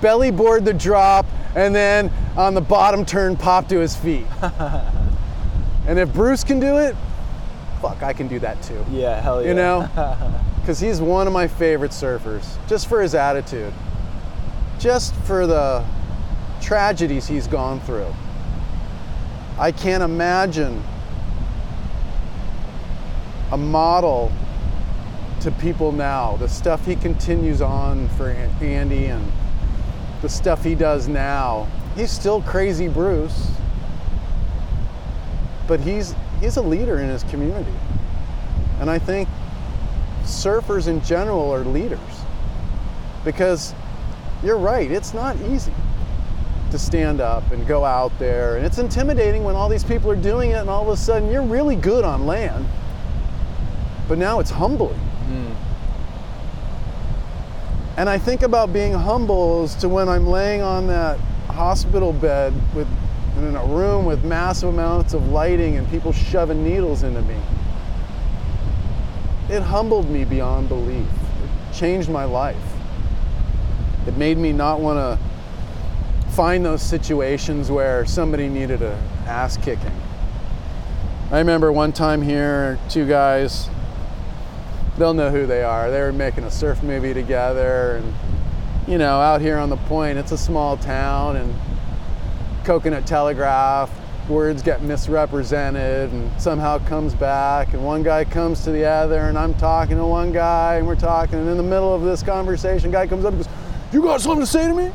Belly board the drop, and then on the bottom turn, pop to his feet. and if Bruce can do it, fuck, I can do that too. Yeah, hell yeah. You know, because he's one of my favorite surfers, just for his attitude, just for the tragedies he's gone through. I can't imagine a model to people now. The stuff he continues on for Andy and the stuff he does now. He's still crazy Bruce, but he's he's a leader in his community. And I think surfers in general are leaders because you're right, it's not easy to stand up and go out there. And it's intimidating when all these people are doing it and all of a sudden you're really good on land. But now it's humbling. Hmm. And I think about being humble as to when I'm laying on that hospital bed with in a room with massive amounts of lighting and people shoving needles into me. It humbled me beyond belief. It changed my life. It made me not want to find those situations where somebody needed a ass kicking. I remember one time here, two guys, they'll know who they are. They were making a surf movie together and you know, out here on the point, it's a small town and Coconut Telegraph, words get misrepresented and somehow comes back and one guy comes to the other and I'm talking to one guy and we're talking and in the middle of this conversation, guy comes up and goes, You got something to say to me?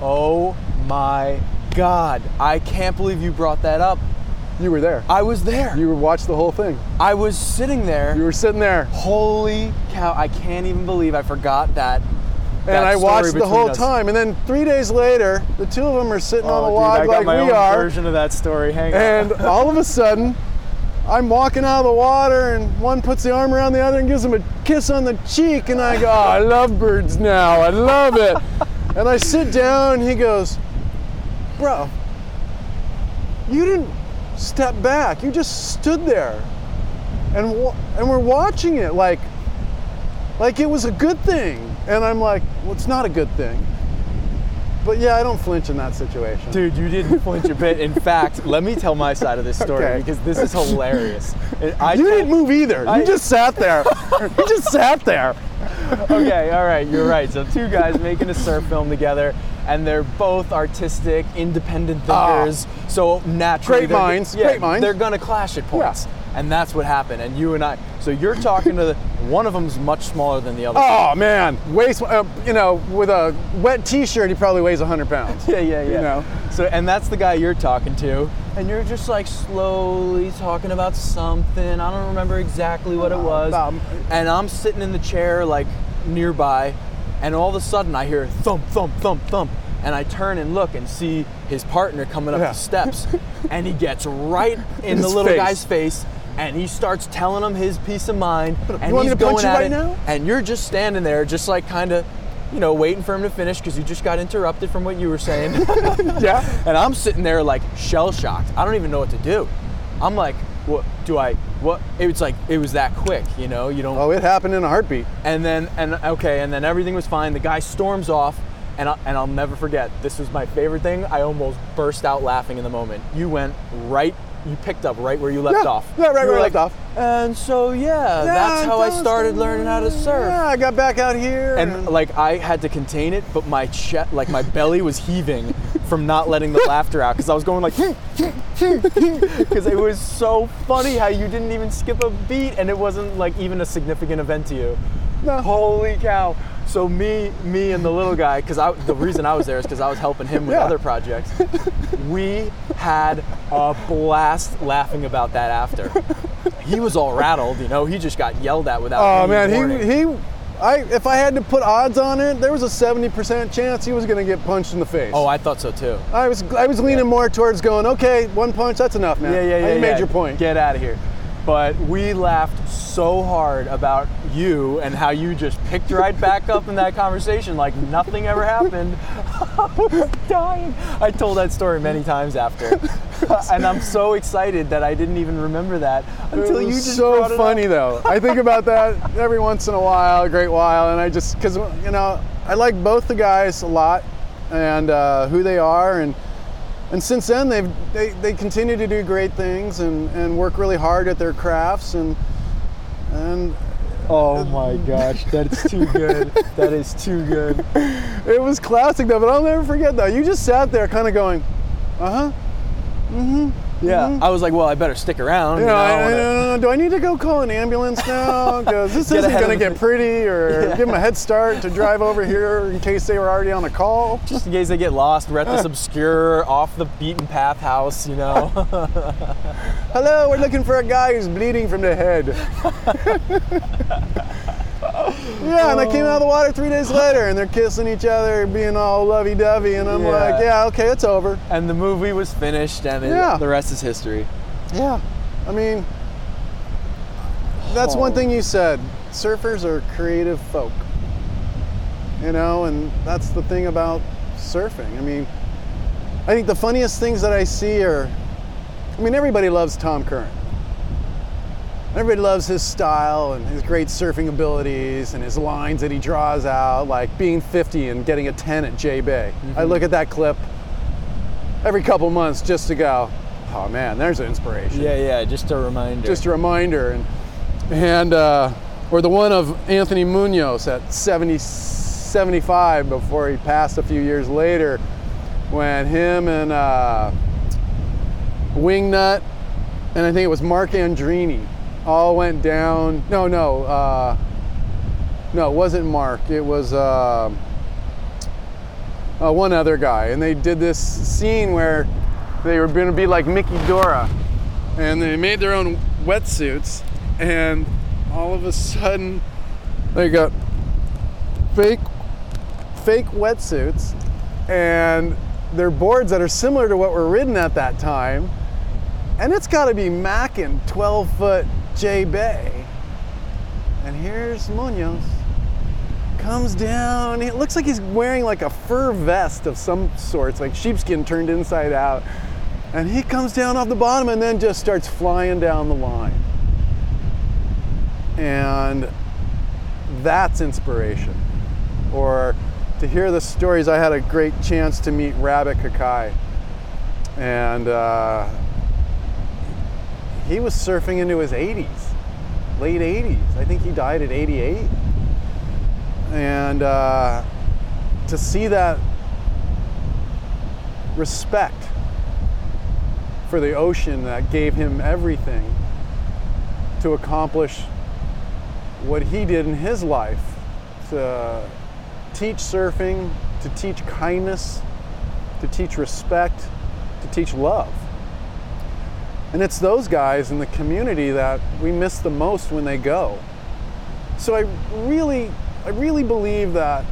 Oh my God. I can't believe you brought that up. You were there. I was there. You watched the whole thing. I was sitting there. You were sitting there. Holy cow. I can't even believe I forgot that. And I watched the whole us. time. And then three days later, the two of them are sitting on Oh, the dude, log I got like my we own are. version of that story. Hang And on. all of a sudden, I'm walking out of the water, and one puts the arm around the other and gives him a kiss on the cheek. And I go, oh, I love birds now. I love it. and I sit down, and he goes, Bro, you didn't step back. You just stood there. And, and we're watching it like, like it was a good thing. And I'm like, well, it's not a good thing. but yeah, I don't flinch in that situation. Dude, you didn't flinch a bit. In fact, let me tell my side of this story Okay. because this is hilarious. I you didn't move either. I- you just sat there. you just sat there. okay, all right, you're right. So two guys making a surf film together, and they're both artistic, independent Ah. thinkers. so naturally, Great minds, Yeah, great minds. They're gonna clash at points, and that's what happened. And you and I. So you're talking to the, one of them's much smaller than the other. Oh man, weighs. Uh, you know, with a wet T-shirt, he probably weighs 100 pounds. Yeah, yeah, yeah. You know. So, and that's the guy you're talking to, and you're just like slowly talking about something. I don't remember exactly what it was. About- and I'm sitting in the chair like nearby, and all of a sudden I hear thump, thump, thump, thump, and I turn and look and see his partner coming up Yeah. the steps, and he gets right in the little face. guy's face. And he starts telling him his peace of mind, and want me he's going at right it. now? And you're just standing there, just like kind of, you know, waiting for him to finish because you just got interrupted from what you were saying. Yeah. and I'm sitting there like shell shocked. I don't even know what to do. I'm like, what do I? What? It was like it was that quick, you know. You don't. Oh, it happened in a heartbeat. And then and okay, and then everything was fine. The guy storms off, and I, and I'll never forget. This was my favorite thing. I almost burst out laughing in the moment. You went right. You picked up right where you left Yeah, off. yeah, right You where I like, left off. And so yeah, that's how I started learning how to surf Yeah, I got back out here. and like I had to contain it, but my chest, like my belly was heaving from not letting the laughter out because I was going like, because it was so funny how you didn't even skip a beat and it wasn't like even a significant event to you. No. Holy cow! So me, me and the little guy, because I the reason I was there is because I was helping him with Yeah. other projects. We had a blast laughing about that after. He was all rattled, you know. He just got yelled at without. oh man, warning. he he. I if I had to put odds on it, there was a 70% chance he was going to get punched in the face. Oh, I thought so too. I was I was leaning more towards going, okay, one punch, that's enough, man. Yeah, yeah, yeah. You made yeah. your point. Get out of here. But we laughed so hard about you and how you just picked right back up in that conversation like nothing ever happened. I was dying. I told that story many times after. and I'm so excited that I didn't even remember that until you just so funny though. I think about that every once in a while, a great while, and I just because you know I like both the guys a lot and uh, who they are, and and since then they've they, they continue to do great things and, and work really hard at their crafts and and Oh my gosh, that's too good. that is too good. it was classic though. But I'll never forget though. You just sat there, kind of going, uh huh. Yeah. I was like, well, I better stick around. You know, I, I wanna- I- do I need to go call an ambulance now? Because this isn't going to get pretty, or give them a head start to drive over here in case they were already on a call. just in case they get lost, we're at this obscure, off the beaten path house, you know. Hello, we're looking for a guy who's bleeding from the head. Yeah, and I came out of the water three days later, and they're kissing each other, being all lovey-dovey, and I'm Yeah. like, yeah, okay, it's over. and the movie was finished, and it, Yeah. the rest is history. Yeah, I mean, that's one Oh. thing you said. Surfers are creative folk. You know, and that's the thing about surfing. I mean, I think the funniest things that I see are, I mean, everybody loves Tom Curren. Everybody loves his style and his great surfing abilities and his lines that he draws out, like being 50 and getting a 10 at J Bay. I look at that clip every couple months just to go, oh man, there's an inspiration Yeah, yeah, just a reminder. just a reminder and and uh, or the one of Anthony Munoz at 70 75 before he passed a few years later when him and uh, Wingnut and I think it was Mark Andreini all went down. No no uh, no it wasn't Mark. It was uh, uh, one other guy. And they did this scene where they were going to be like Mickey Dora. And they made their own wetsuits. And all of a sudden they got fake fake wetsuits. And they're boards that are similar to what were ridden at that time. And it's got to be macking 12 foot J Bay and here's Munoz comes down it looks like he's wearing like a fur vest of some sorts like sheepskin turned inside out and he comes down off the bottom and then just starts flying down the line. And that's inspiration. Or to hear the stories. I had a great chance to meet Rabbit Kekai, and uh, he was surfing into his 80s, late 80s. I think he died at 88, and uh, to see that respect for the ocean that gave him everything to accomplish what he did in his life to teach surfing, to teach kindness, to teach respect, to teach love. And it's those guys in the community that we miss the most when they go. So I really, I really believe that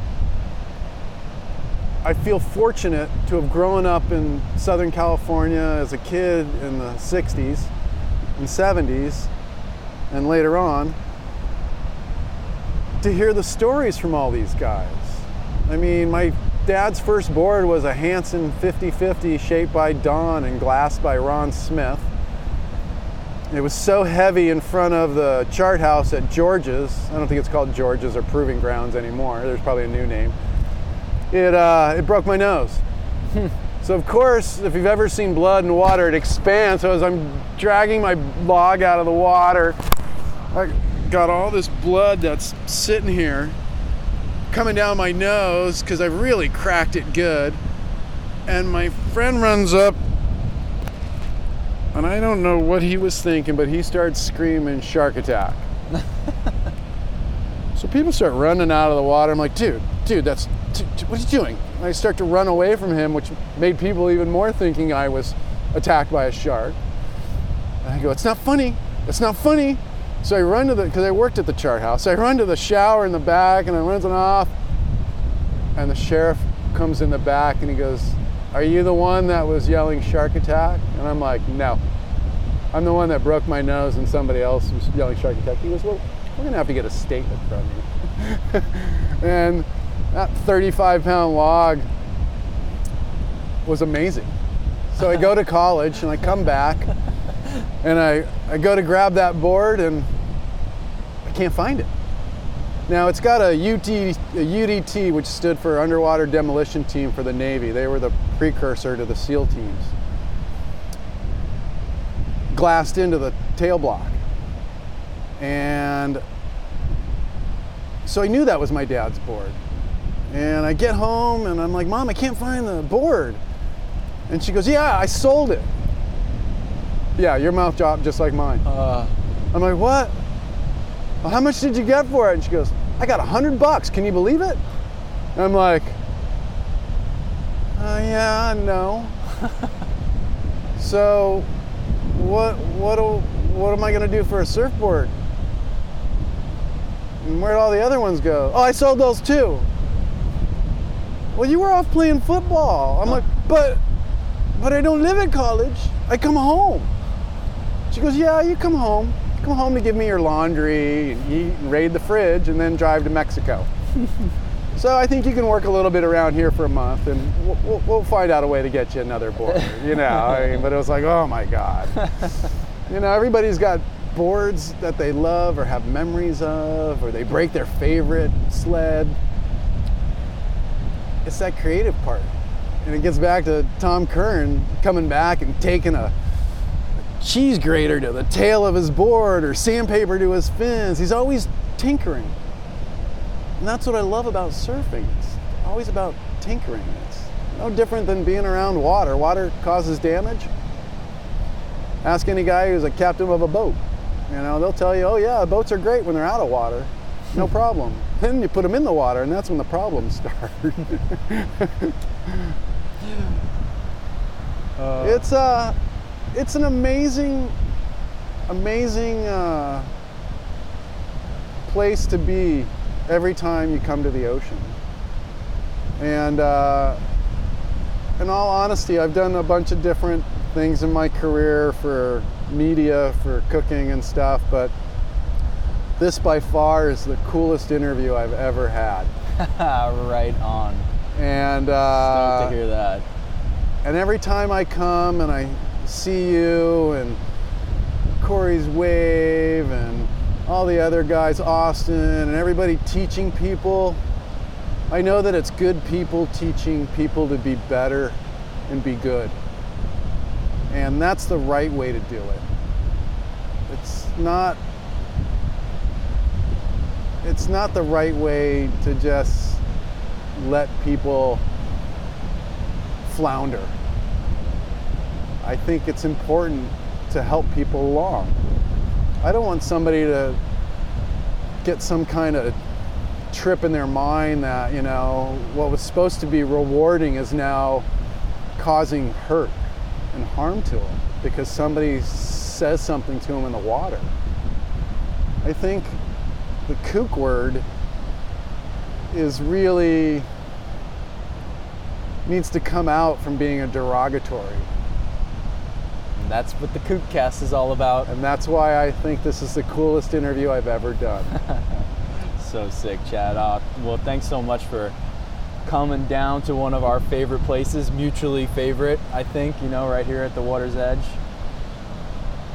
I feel fortunate to have grown up in Southern California as a kid in the 60s and 70s and later on to hear the stories from all these guys. I mean, my dad's first board was a Hansen 50-50 shaped by Don and glassed by Ron Smith. It was so heavy in front of the chart house at George's. I don't think it's called George's or Proving Grounds anymore. There's probably a new name. It, uh, it broke my nose. so of course, if you've ever seen blood and water, it expands. So as I'm dragging my log out of the water, I got all this blood that's sitting here coming down my nose because I've really cracked it good. And my friend runs up, and I don't know what he was thinking, but he starts screaming, Shark attack. so people start running out of the water. I'm like, dude, dude, that's, t- t- what are you doing? And I start to run away from him, which made people even more thinking I was attacked by a shark. And I go, it's not funny. It's not funny. So I run to the, because I worked at the chart house, so I run to the shower in the back and I run off. And the sheriff comes in the back and he goes, Are you the one that was yelling shark attack? And I'm like, No. I'm the one that broke my nose and somebody else was yelling shark attack. He goes, Well, we're going to have to get a statement from you. and that 35 pound log was amazing. So I go to college and I come back and I, I go to grab that board and I can't find it. Now it's got a, UT, a UDT, which stood for Underwater Demolition Team for the Navy. They were the precursor to the SEAL teams. Glassed into the tail block. And so I knew that was my dad's board. And I get home and I'm like, Mom, I can't find the board. And she goes, Yeah, I sold it. Yeah, your mouth dropped just like mine. Uh, I'm like, what? Well, how much did you get for it? And she goes, I got a hundred bucks. Can you believe it? And I'm like, uh, yeah, no. so, what, what, what am I gonna do for a surfboard? And where'd all the other ones go? Oh, I sold those too. Well, you were off playing football. I'm like, but, but I don't live at college. I come home. She goes, Yeah, you come home. Come home to give me your laundry, and eat, and raid the fridge, and then drive to Mexico. so I think you can work a little bit around here for a month, and we'll, we'll, find out a way to get you another board. You know, I mean, but it was like, oh my God. you know, everybody's got boards that they love or have memories of, or they break their favorite sled. It's that creative part. And it gets back to Tom Curren coming back and taking a cheese grater to the tail of his board or sandpaper to his fins. He's always tinkering. And that's what I love about surfing. It's always about tinkering. It's no different than being around water. Water causes damage. Ask any guy who's a captain of a boat. You know, they'll tell you, oh yeah, boats are great when they're out of water. No problem. Then you put them in the water, and that's when the problems start. uh, it's uh it's an amazing amazing uh, place to be every time you come to the ocean and uh, in all honesty i've done a bunch of different things in my career for media for cooking and stuff but this by far is the coolest interview i've ever had right on. and Stoked uh, to hear that. And every time I come and I see you and Corey's Wave and all the other guys, Austin, and everybody teaching people, I know that it's good people teaching people to be better and be good. And that's the right way to do it. It's not it's not the right way to just let people flounder. I think it's important to help people along. I don't want somebody to get some kind of trip in their mind that, you know, what was supposed to be rewarding is now causing hurt and harm to them because somebody says something to them in the water. I think the kook word is really needs to come out from being a derogatory. And that's what the Kookcast is all about. And that's why I think this is the coolest interview I've ever done. so sick, Chad. Uh, well, thanks so much for coming down to one of our favorite places, mutually favorite, I think, you know, right here at the water's edge.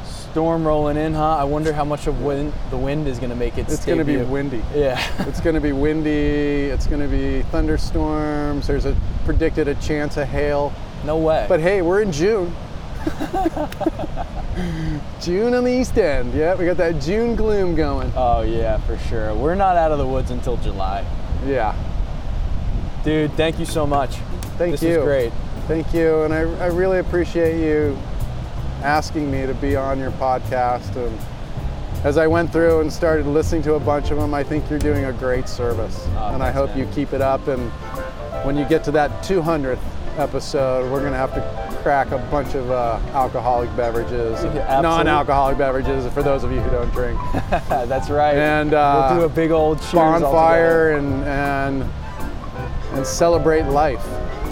Storm rolling in, huh? I wonder how much of wind the wind is going to make it. It's going to be windy. Yeah. it's going to be windy. It's going to be thunderstorms. There's a predicted a chance of hail. No way. But hey, we're in June. June on the East End. Yeah, we got that June gloom going. Oh yeah, for sure. We're not out of the woods until July. Yeah. Dude, thank you so much. Thank this you. This was great. Thank you, and I, I really appreciate you asking me to be on your podcast. And as I went through and started listening to a bunch of them, I think you're doing a great service, oh, and I hope man. you keep it up. And when you get to that 200th episode, we're gonna have to crack a bunch of uh, alcoholic beverages, yeah, non-alcoholic beverages for those of you who don't drink. That's right. And uh, we'll do a big old bonfire and and and celebrate life.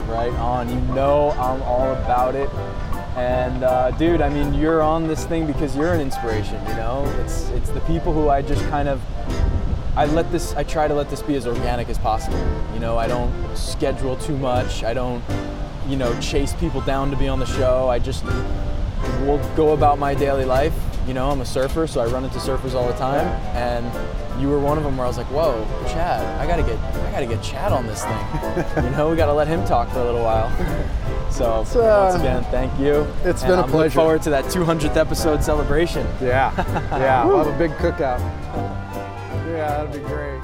Right on. You know I'm all about it. And uh, dude, I mean, you're on this thing because you're an inspiration. You know, it's it's the people who I just kind of I let this I try to let this be as organic as possible. You know, I don't schedule too much. I don't you know chase people down to be on the show. I just will go about my daily life. You know, I'm a surfer, so I run into surfers all the time, and you were one of them where I was like, "Whoa, Chad, I gotta get, I gotta get Chad on this thing." you know, we gotta let him talk for a little while. So uh, once again, thank you. It's and been a I'm pleasure. Look forward to that 200th episode celebration. Yeah, yeah, we'll have a big cookout. Yeah, that'd be great.